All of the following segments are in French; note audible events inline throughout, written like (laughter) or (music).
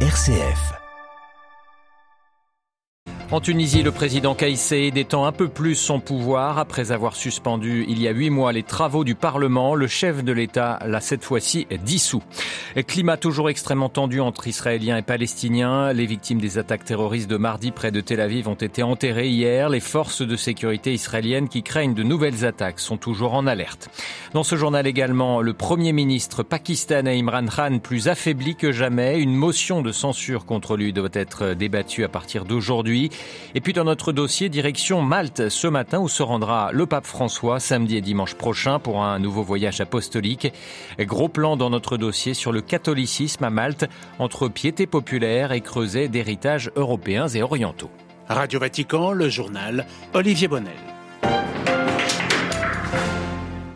RCF. En Tunisie, le président Kais Saïd étend un peu plus son pouvoir après avoir suspendu il y a huit mois les travaux du Parlement. Le chef de l'État l'a cette fois-ci dissous. Climat toujours extrêmement tendu entre Israéliens et Palestiniens. Les victimes des attaques terroristes de mardi près de Tel Aviv ont été enterrées hier. Les forces de sécurité israéliennes qui craignent de nouvelles attaques sont toujours en alerte. Dans ce journal également, le premier ministre pakistanais Imran Khan plus affaibli que jamais. Une motion de censure contre lui doit être débattue à partir d'aujourd'hui. Et puis dans notre dossier, direction Malte ce matin où se rendra le pape François samedi et dimanche prochain pour un nouveau voyage apostolique. Gros plan dans notre dossier sur le catholicisme à Malte entre piété populaire et creuset d'héritages européens et orientaux. Radio Vatican, le journal Olivier Bonnel.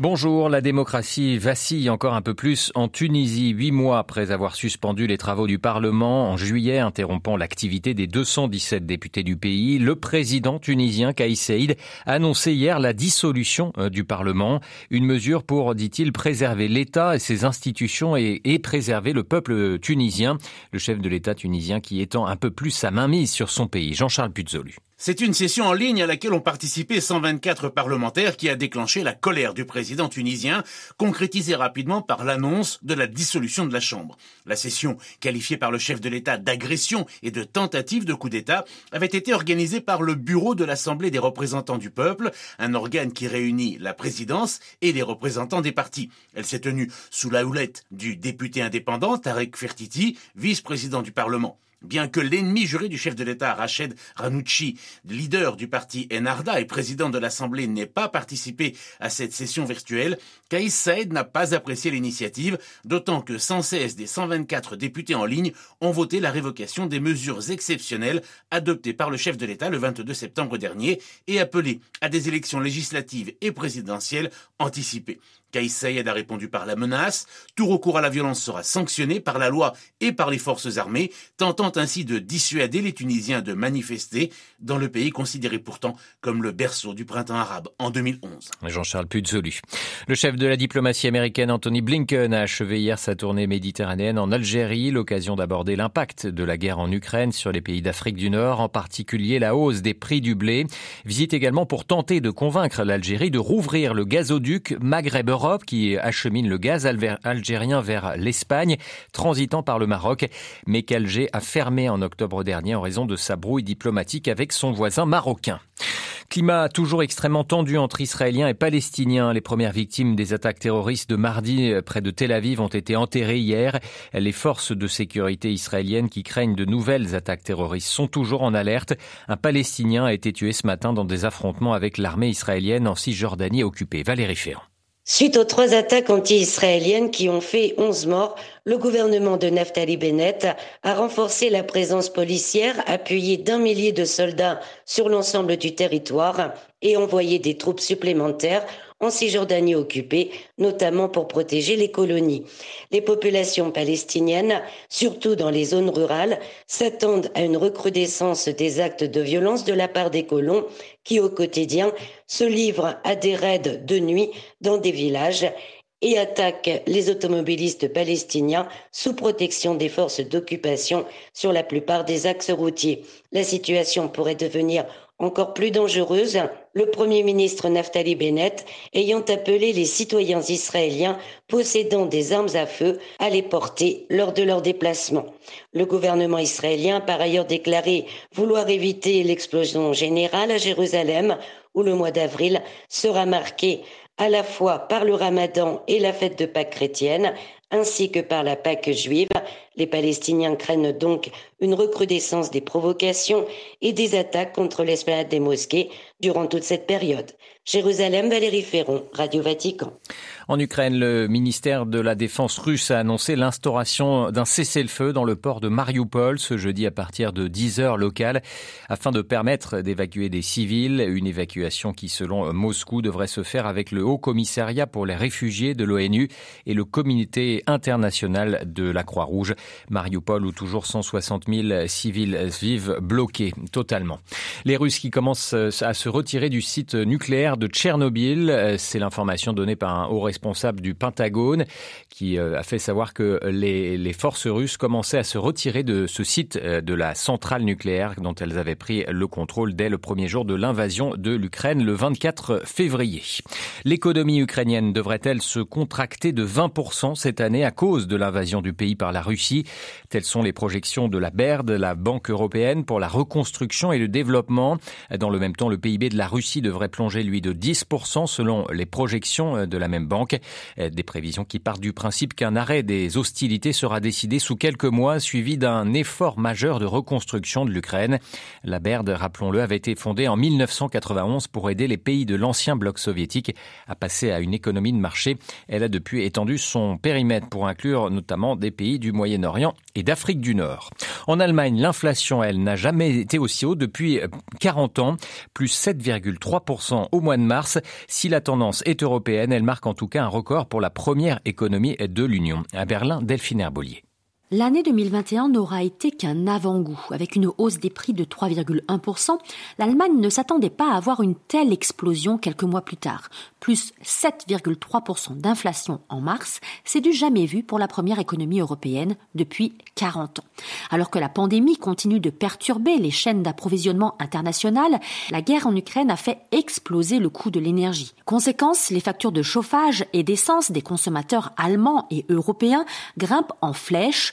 Bonjour, la démocratie vacille encore un peu plus en Tunisie, huit mois après avoir suspendu les travaux du Parlement en juillet, interrompant l'activité des 217 députés du pays. Le président tunisien Kais Saïd a annoncé hier la dissolution euh, du Parlement, une mesure pour, dit-il, préserver l'État et ses institutions et, préserver le peuple tunisien. Le chef de l'État tunisien qui étend un peu plus sa mainmise sur son pays, Jean-Charles Puzolu. C'est une session en ligne à laquelle ont participé 124 parlementaires qui a déclenché la colère du président tunisien, concrétisée rapidement par l'annonce de la dissolution de la Chambre. La session, qualifiée par le chef de l'État d'agression et de tentative de coup d'État, avait été organisée par le bureau de l'Assemblée des représentants du peuple, un organe qui réunit la présidence et les représentants des partis. Elle s'est tenue sous la houlette du député indépendant Tarek Fertiti, vice-président du Parlement. Bien que l'ennemi juré du chef de l'État, Rached Ranouchi, leader du parti Enarda et président de l'Assemblée, n'ait pas participé à cette session virtuelle, Kaïs Saïd n'a pas apprécié l'initiative, d'autant que 116 des 124 députés en ligne ont voté la révocation des mesures exceptionnelles adoptées par le chef de l'État le 22 septembre dernier et appelé à des élections législatives et présidentielles anticipées. Saïd a répondu par la menace. Tout recours à la violence sera sanctionné par la loi et par les forces armées, tentant ainsi de dissuader les Tunisiens de manifester dans le pays considéré pourtant comme le berceau du printemps arabe en 2011. Jean-Charles Puzolu. Le chef de la diplomatie américaine Anthony Blinken a achevé hier sa tournée méditerranéenne en Algérie, l'occasion d'aborder l'impact de la guerre en Ukraine sur les pays d'Afrique du Nord, en particulier la hausse des prix du blé. Visite également pour tenter de convaincre l'Algérie de rouvrir le gazoduc Maghreb Europe qui achemine le gaz algérien vers l'Espagne, transitant par le Maroc, mais qu'Alger a fermé en octobre dernier en raison de sa brouille diplomatique avec son voisin marocain. Climat toujours extrêmement tendu entre Israéliens et Palestiniens. Les premières victimes des attaques terroristes de mardi près de Tel Aviv ont été enterrées hier. Les forces de sécurité israéliennes qui craignent de nouvelles attaques terroristes sont toujours en alerte. Un Palestinien a été tué ce matin dans des affrontements avec l'armée israélienne en Cisjordanie occupée. Valérie Ferrand. Suite aux trois attaques anti-israéliennes qui ont fait 11 morts, le gouvernement de Naftali Bennett a renforcé la présence policière appuyée d'un millier de soldats sur l'ensemble du territoire et envoyé des troupes supplémentaires en Cisjordanie occupée, notamment pour protéger les colonies. Les populations palestiniennes, surtout dans les zones rurales, s'attendent à une recrudescence des actes de violence de la part des colons qui, au quotidien, se livrent à des raids de nuit dans des villages et attaquent les automobilistes palestiniens sous protection des forces d'occupation sur la plupart des axes routiers. La situation pourrait devenir encore plus dangereuse, le Premier ministre Naftali Bennett ayant appelé les citoyens israéliens possédant des armes à feu à les porter lors de leur déplacement. Le gouvernement israélien a par ailleurs déclaré vouloir éviter l'explosion générale à Jérusalem, où le mois d'avril sera marqué à la fois par le ramadan et la fête de Pâques chrétienne, ainsi que par la Pâque juive. Les Palestiniens craignent donc une recrudescence des provocations et des attaques contre l'esplanade des mosquées durant toute cette période. Jérusalem, Valérie Ferron, Radio Vatican. En Ukraine, le ministère de la Défense russe a annoncé l'instauration d'un cessez-le-feu dans le port de Mariupol ce jeudi à partir de 10 heures locales afin de permettre d'évacuer des civils. Une évacuation qui, selon Moscou, devrait se faire avec le Haut Commissariat pour les réfugiés de l'ONU et le Comité international de la Croix-Rouge. Mariupol, où toujours 160 000 civils vivent bloqués totalement. Les Russes qui commencent à se retirer du site nucléaire de Tchernobyl, c'est l'information donnée par un haut responsable du Pentagone qui a fait savoir que les, les forces russes commençaient à se retirer de ce site de la centrale nucléaire dont elles avaient pris le contrôle dès le premier jour de l'invasion de l'Ukraine le 24 février. L'économie ukrainienne devrait-elle se contracter de 20% cette année à cause de l'invasion du pays par la Russie? Telles sont les projections de la BERD, la Banque européenne pour la reconstruction et le développement. Dans le même temps, le PIB de la Russie devrait plonger, lui, de 10% selon les projections de la même banque. Des prévisions qui partent du principe qu'un arrêt des hostilités sera décidé sous quelques mois, suivi d'un effort majeur de reconstruction de l'Ukraine. La BERD, rappelons-le, avait été fondée en 1991 pour aider les pays de l'ancien bloc soviétique à passer à une économie de marché. Elle a depuis étendu son périmètre pour inclure notamment des pays du Moyen-Orient et d'Afrique du Nord. En Allemagne, l'inflation, elle, n'a jamais été aussi haute depuis 40 ans, plus 7,3% au mois de mars. Si la tendance est européenne, elle marque en tout cas un record pour la première économie de l'Union. À Berlin, Delphine Herbolier. L'année 2021 n'aura été qu'un avant-goût. Avec une hausse des prix de 3,1%, l'Allemagne ne s'attendait pas à avoir une telle explosion quelques mois plus tard. Plus 7,3% d'inflation en mars, c'est du jamais vu pour la première économie européenne depuis 40 ans. Alors que la pandémie continue de perturber les chaînes d'approvisionnement internationales, la guerre en Ukraine a fait exploser le coût de l'énergie. Conséquence, les factures de chauffage et d'essence des consommateurs allemands et européens grimpent en flèche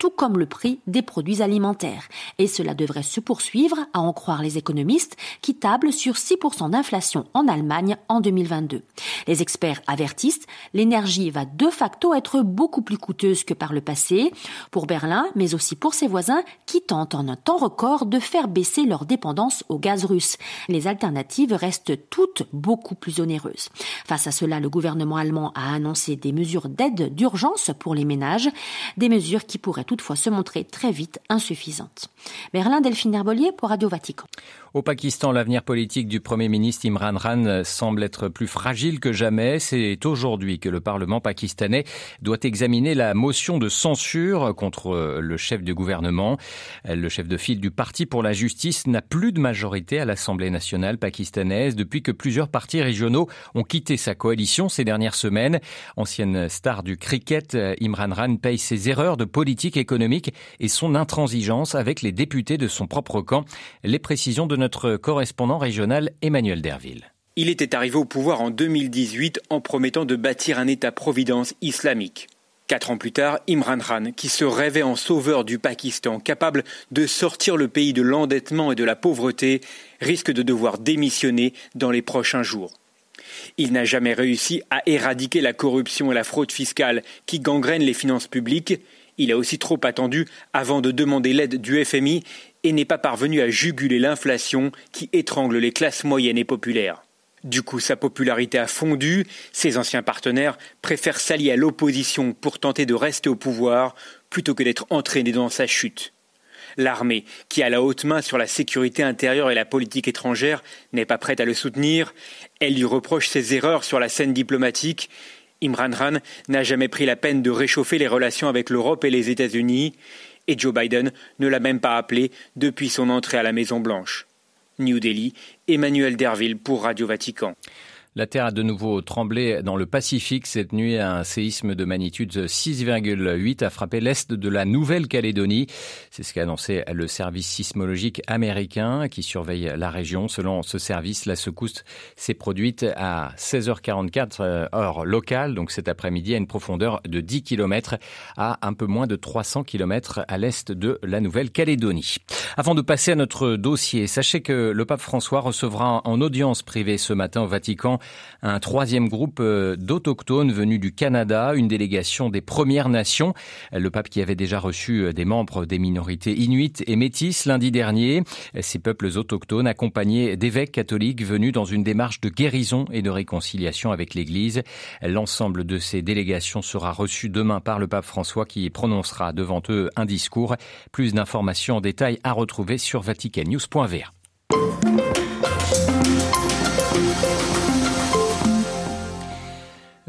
tout comme le prix des produits alimentaires. Et cela devrait se poursuivre, à en croire les économistes, qui tablent sur 6% d'inflation en Allemagne en 2022. Les experts avertissent, l'énergie va de facto être beaucoup plus coûteuse que par le passé, pour Berlin, mais aussi pour ses voisins, qui tentent en un temps record de faire baisser leur dépendance au gaz russe. Les alternatives restent toutes beaucoup plus onéreuses. Face à cela, le gouvernement allemand a annoncé des mesures d'aide d'urgence pour les ménages, des mesures qui pourraient toutefois se montrer très vite insuffisante. Berlin, Delphine Herbolier pour Radio Vatican. Au Pakistan, l'avenir politique du Premier ministre Imran Khan semble être plus fragile que jamais. C'est aujourd'hui que le Parlement pakistanais doit examiner la motion de censure contre le chef du gouvernement. Le chef de file du Parti pour la justice n'a plus de majorité à l'Assemblée nationale pakistanaise depuis que plusieurs partis régionaux ont quitté sa coalition ces dernières semaines. Ancienne star du cricket, Imran Khan paye ses erreurs de politique économique et son intransigeance avec les députés de son propre camp. Les précisions de notre correspondant régional Emmanuel Derville. Il était arrivé au pouvoir en 2018 en promettant de bâtir un État-providence islamique. Quatre ans plus tard, Imran Khan, qui se rêvait en sauveur du Pakistan, capable de sortir le pays de l'endettement et de la pauvreté, risque de devoir démissionner dans les prochains jours. Il n'a jamais réussi à éradiquer la corruption et la fraude fiscale qui gangrènent les finances publiques. Il a aussi trop attendu avant de demander l'aide du FMI et n'est pas parvenu à juguler l'inflation qui étrangle les classes moyennes et populaires. Du coup, sa popularité a fondu, ses anciens partenaires préfèrent s'allier à l'opposition pour tenter de rester au pouvoir plutôt que d'être entraînés dans sa chute. L'armée, qui a la haute main sur la sécurité intérieure et la politique étrangère, n'est pas prête à le soutenir. Elle lui reproche ses erreurs sur la scène diplomatique Imran Khan n'a jamais pris la peine de réchauffer les relations avec l'Europe et les États-Unis, et Joe Biden ne l'a même pas appelé depuis son entrée à la Maison Blanche. New Delhi, Emmanuel Derville pour Radio Vatican. La Terre a de nouveau tremblé dans le Pacifique cette nuit. Un séisme de magnitude 6,8 a frappé l'est de la Nouvelle-Calédonie. C'est ce qu'a annoncé le service sismologique américain qui surveille la région. Selon ce service, la secousse s'est produite à 16h44 heure locale, donc cet après-midi à une profondeur de 10 km à un peu moins de 300 km à l'est de la Nouvelle-Calédonie. Avant de passer à notre dossier, sachez que le pape François recevra en audience privée ce matin au Vatican un troisième groupe euh, d'autochtones venus du Canada, une délégation des Premières Nations. Le pape qui avait déjà reçu euh, des membres des minorités inuites et métisses lundi dernier. Ces peuples autochtones accompagnés d'évêques catholiques venus dans une démarche de guérison et de réconciliation avec l'Église. L'ensemble de ces délégations sera reçu demain par le pape François qui prononcera devant eux un discours. Plus d'informations en détail à retrouver sur vaticannews.va.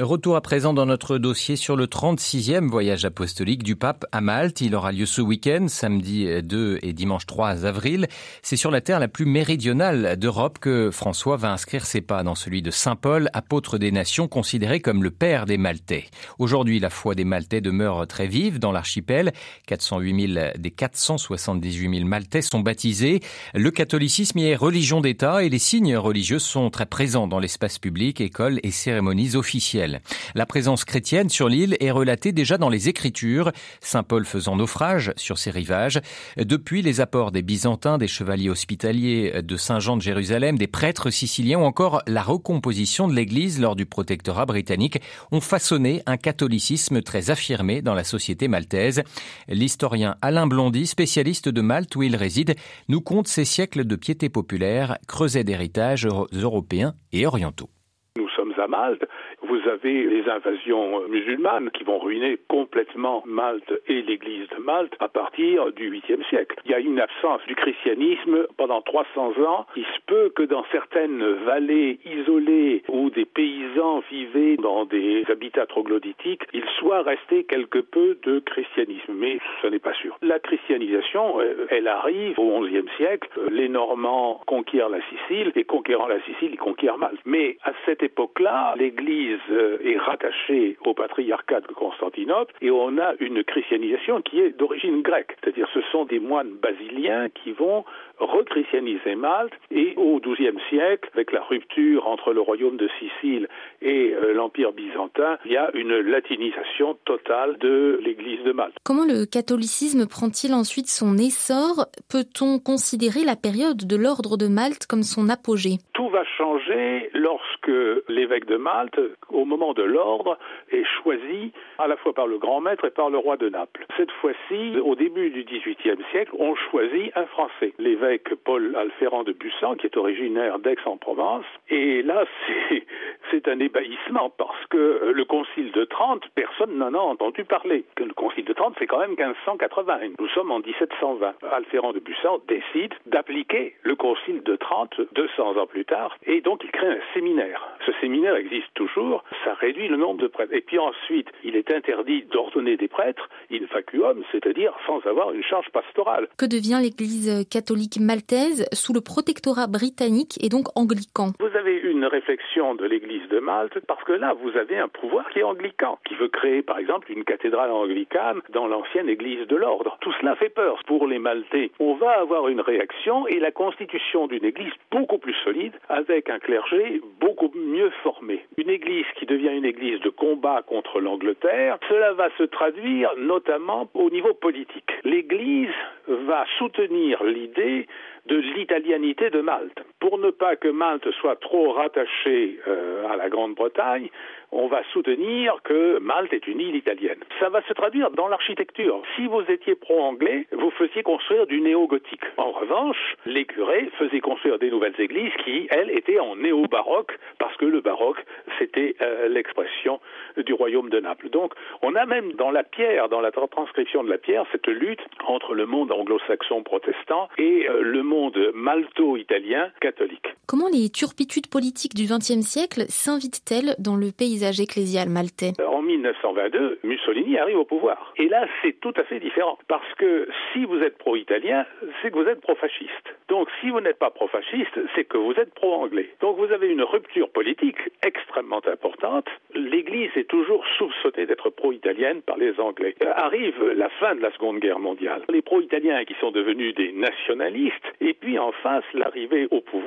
Retour à présent dans notre dossier sur le 36e voyage apostolique du pape à Malte. Il aura lieu ce week-end, samedi 2 et dimanche 3 avril. C'est sur la terre la plus méridionale d'Europe que François va inscrire ses pas dans celui de Saint Paul, apôtre des nations, considéré comme le père des Maltais. Aujourd'hui, la foi des Maltais demeure très vive dans l'archipel. 408 000 des 478 000 Maltais sont baptisés. Le catholicisme y est religion d'État et les signes religieux sont très présents dans l'espace public, écoles et cérémonies officielles. La présence chrétienne sur l'île est relatée déjà dans les Écritures, Saint Paul faisant naufrage sur ses rivages. Depuis les apports des Byzantins, des chevaliers hospitaliers de Saint-Jean de Jérusalem, des prêtres siciliens ou encore la recomposition de l'Église lors du protectorat britannique ont façonné un catholicisme très affirmé dans la société maltaise. L'historien Alain Blondy, spécialiste de Malte où il réside, nous compte ces siècles de piété populaire, creuset d'héritage européens et orientaux. Nous sommes à Malte vous avez les invasions musulmanes qui vont ruiner complètement Malte et l'église de Malte à partir du 8e siècle. Il y a une absence du christianisme pendant 300 ans. Il se peut que dans certaines vallées isolées où des paysans vivaient dans des habitats troglodytiques, il soit resté quelque peu de christianisme, mais ce n'est pas sûr. La christianisation, euh, elle arrive au XIe siècle. Les Normands conquièrent la Sicile et conquérant la Sicile, ils conquièrent Malte. Mais à cette époque-là, l'Église euh, est rattachée au patriarcat de Constantinople et on a une christianisation qui est d'origine grecque. C'est-à-dire ce sont des moines basiliens qui vont rechristianiser Malte et au XIIe siècle, avec la rupture entre le royaume de Sicile et euh, l'Empire byzantin, il y a une latinisation totale de l'Église de Malte. Comment le catholicisme prend-il ensuite son essor? Peut-on considérer la période de l'ordre de Malte comme son apogée? Tout va changer lorsque l'évêque de Malte, au moment de l'ordre, est choisi à la fois par le grand maître et par le roi de Naples. Cette fois-ci, au début du XVIIIe siècle, on choisit un Français, l'évêque Paul Alferrand de Bussan, qui est originaire d'Aix-en-Provence. Et là, (laughs) c'est un ébahissement parce que le Concile de Trente, personne n'en a entendu parler. Le Concile de Trente, c'est quand même 1580. Nous sommes en 1720. Alferrand de Bussan décide d'appliquer le Concile de Trente 200 ans plus tard, et donc il crée un séminaire. Ce séminaire existe toujours, ça réduit le nombre de prêtres. Et puis ensuite, il est interdit d'ordonner des prêtres in facuum, c'est-à-dire sans avoir une charge pastorale. Que devient l'Église catholique maltaise sous le protectorat britannique et donc anglican? Vous avez une réflexion de l'Église de Malte parce que là, vous avez un pouvoir qui est anglican, qui veut créer par exemple une cathédrale anglicane dans l'ancienne Église de l'ordre. Tout cela fait peur pour les Maltais. On va avoir une réaction et la constitution d'une Église beaucoup plus solide avec un clergé beaucoup mieux formé. Une Église qui devient une Église de combat contre l'Angleterre, cela va se traduire notamment au niveau politique. L'Église va soutenir l'idée de l'italianité de Malte. Pour ne pas que Malte soit trop rattachée euh, à la Grande-Bretagne, on va soutenir que Malte est une île italienne. Ça va se traduire dans l'architecture. Si vous étiez pro-anglais, vous faisiez construire du néo-gothique. En revanche, les curés faisaient construire des nouvelles églises qui, elles, étaient en néo-baroque, parce que le baroque, c'était euh, l'expression du royaume de Naples. Donc, on a même dans la pierre, dans la transcription de la pierre, cette lutte entre le monde anglo-saxon protestant et euh, le monde malto-italien catholique. Comment les turpitudes politiques du XXe siècle s'invitent-elles dans le paysage ecclésial maltais? En 1922, Mussolini arrive au pouvoir. Et là, c'est tout à fait différent. Parce que si vous êtes pro-italien, c'est que vous êtes pro-fasciste. Donc si vous n'êtes pas pro-fasciste, c'est que vous êtes pro-anglais. Donc vous avez une rupture politique extrêmement importante. L'Église est toujours soupçonnée d'être pro-italienne par les Anglais. Arrive la fin de la Seconde Guerre mondiale. Les pro-italiens qui sont devenus des nationalistes, et puis en face l'arrivée au pouvoir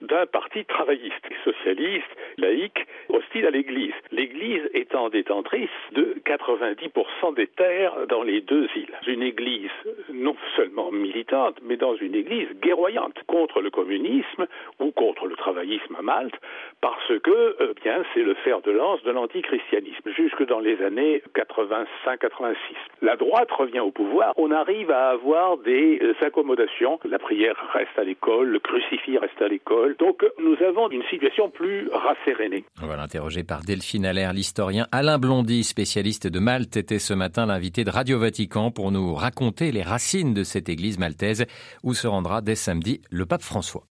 d'un parti travailliste, socialiste, laïque, hostile à l'Église. L'Église étant détentrice de 90% des terres dans les deux îles. Une Église non seulement militante, mais dans une Église guerroyante contre le communisme ou contre le travaillisme à Malte, parce que euh, bien c'est le fer de lance de l'antichristianisme jusque dans les années 85-86. La droite revient au pouvoir, on arrive à avoir des euh, accommodations. La prière reste à l'école, le crucifix à l'école. Donc nous avons une situation plus rassérénée. Voilà, interrogé par Delphine Allaire, l'historien Alain Blondy, spécialiste de Malte, était ce matin l'invité de Radio Vatican pour nous raconter les racines de cette église maltaise où se rendra dès samedi le pape François.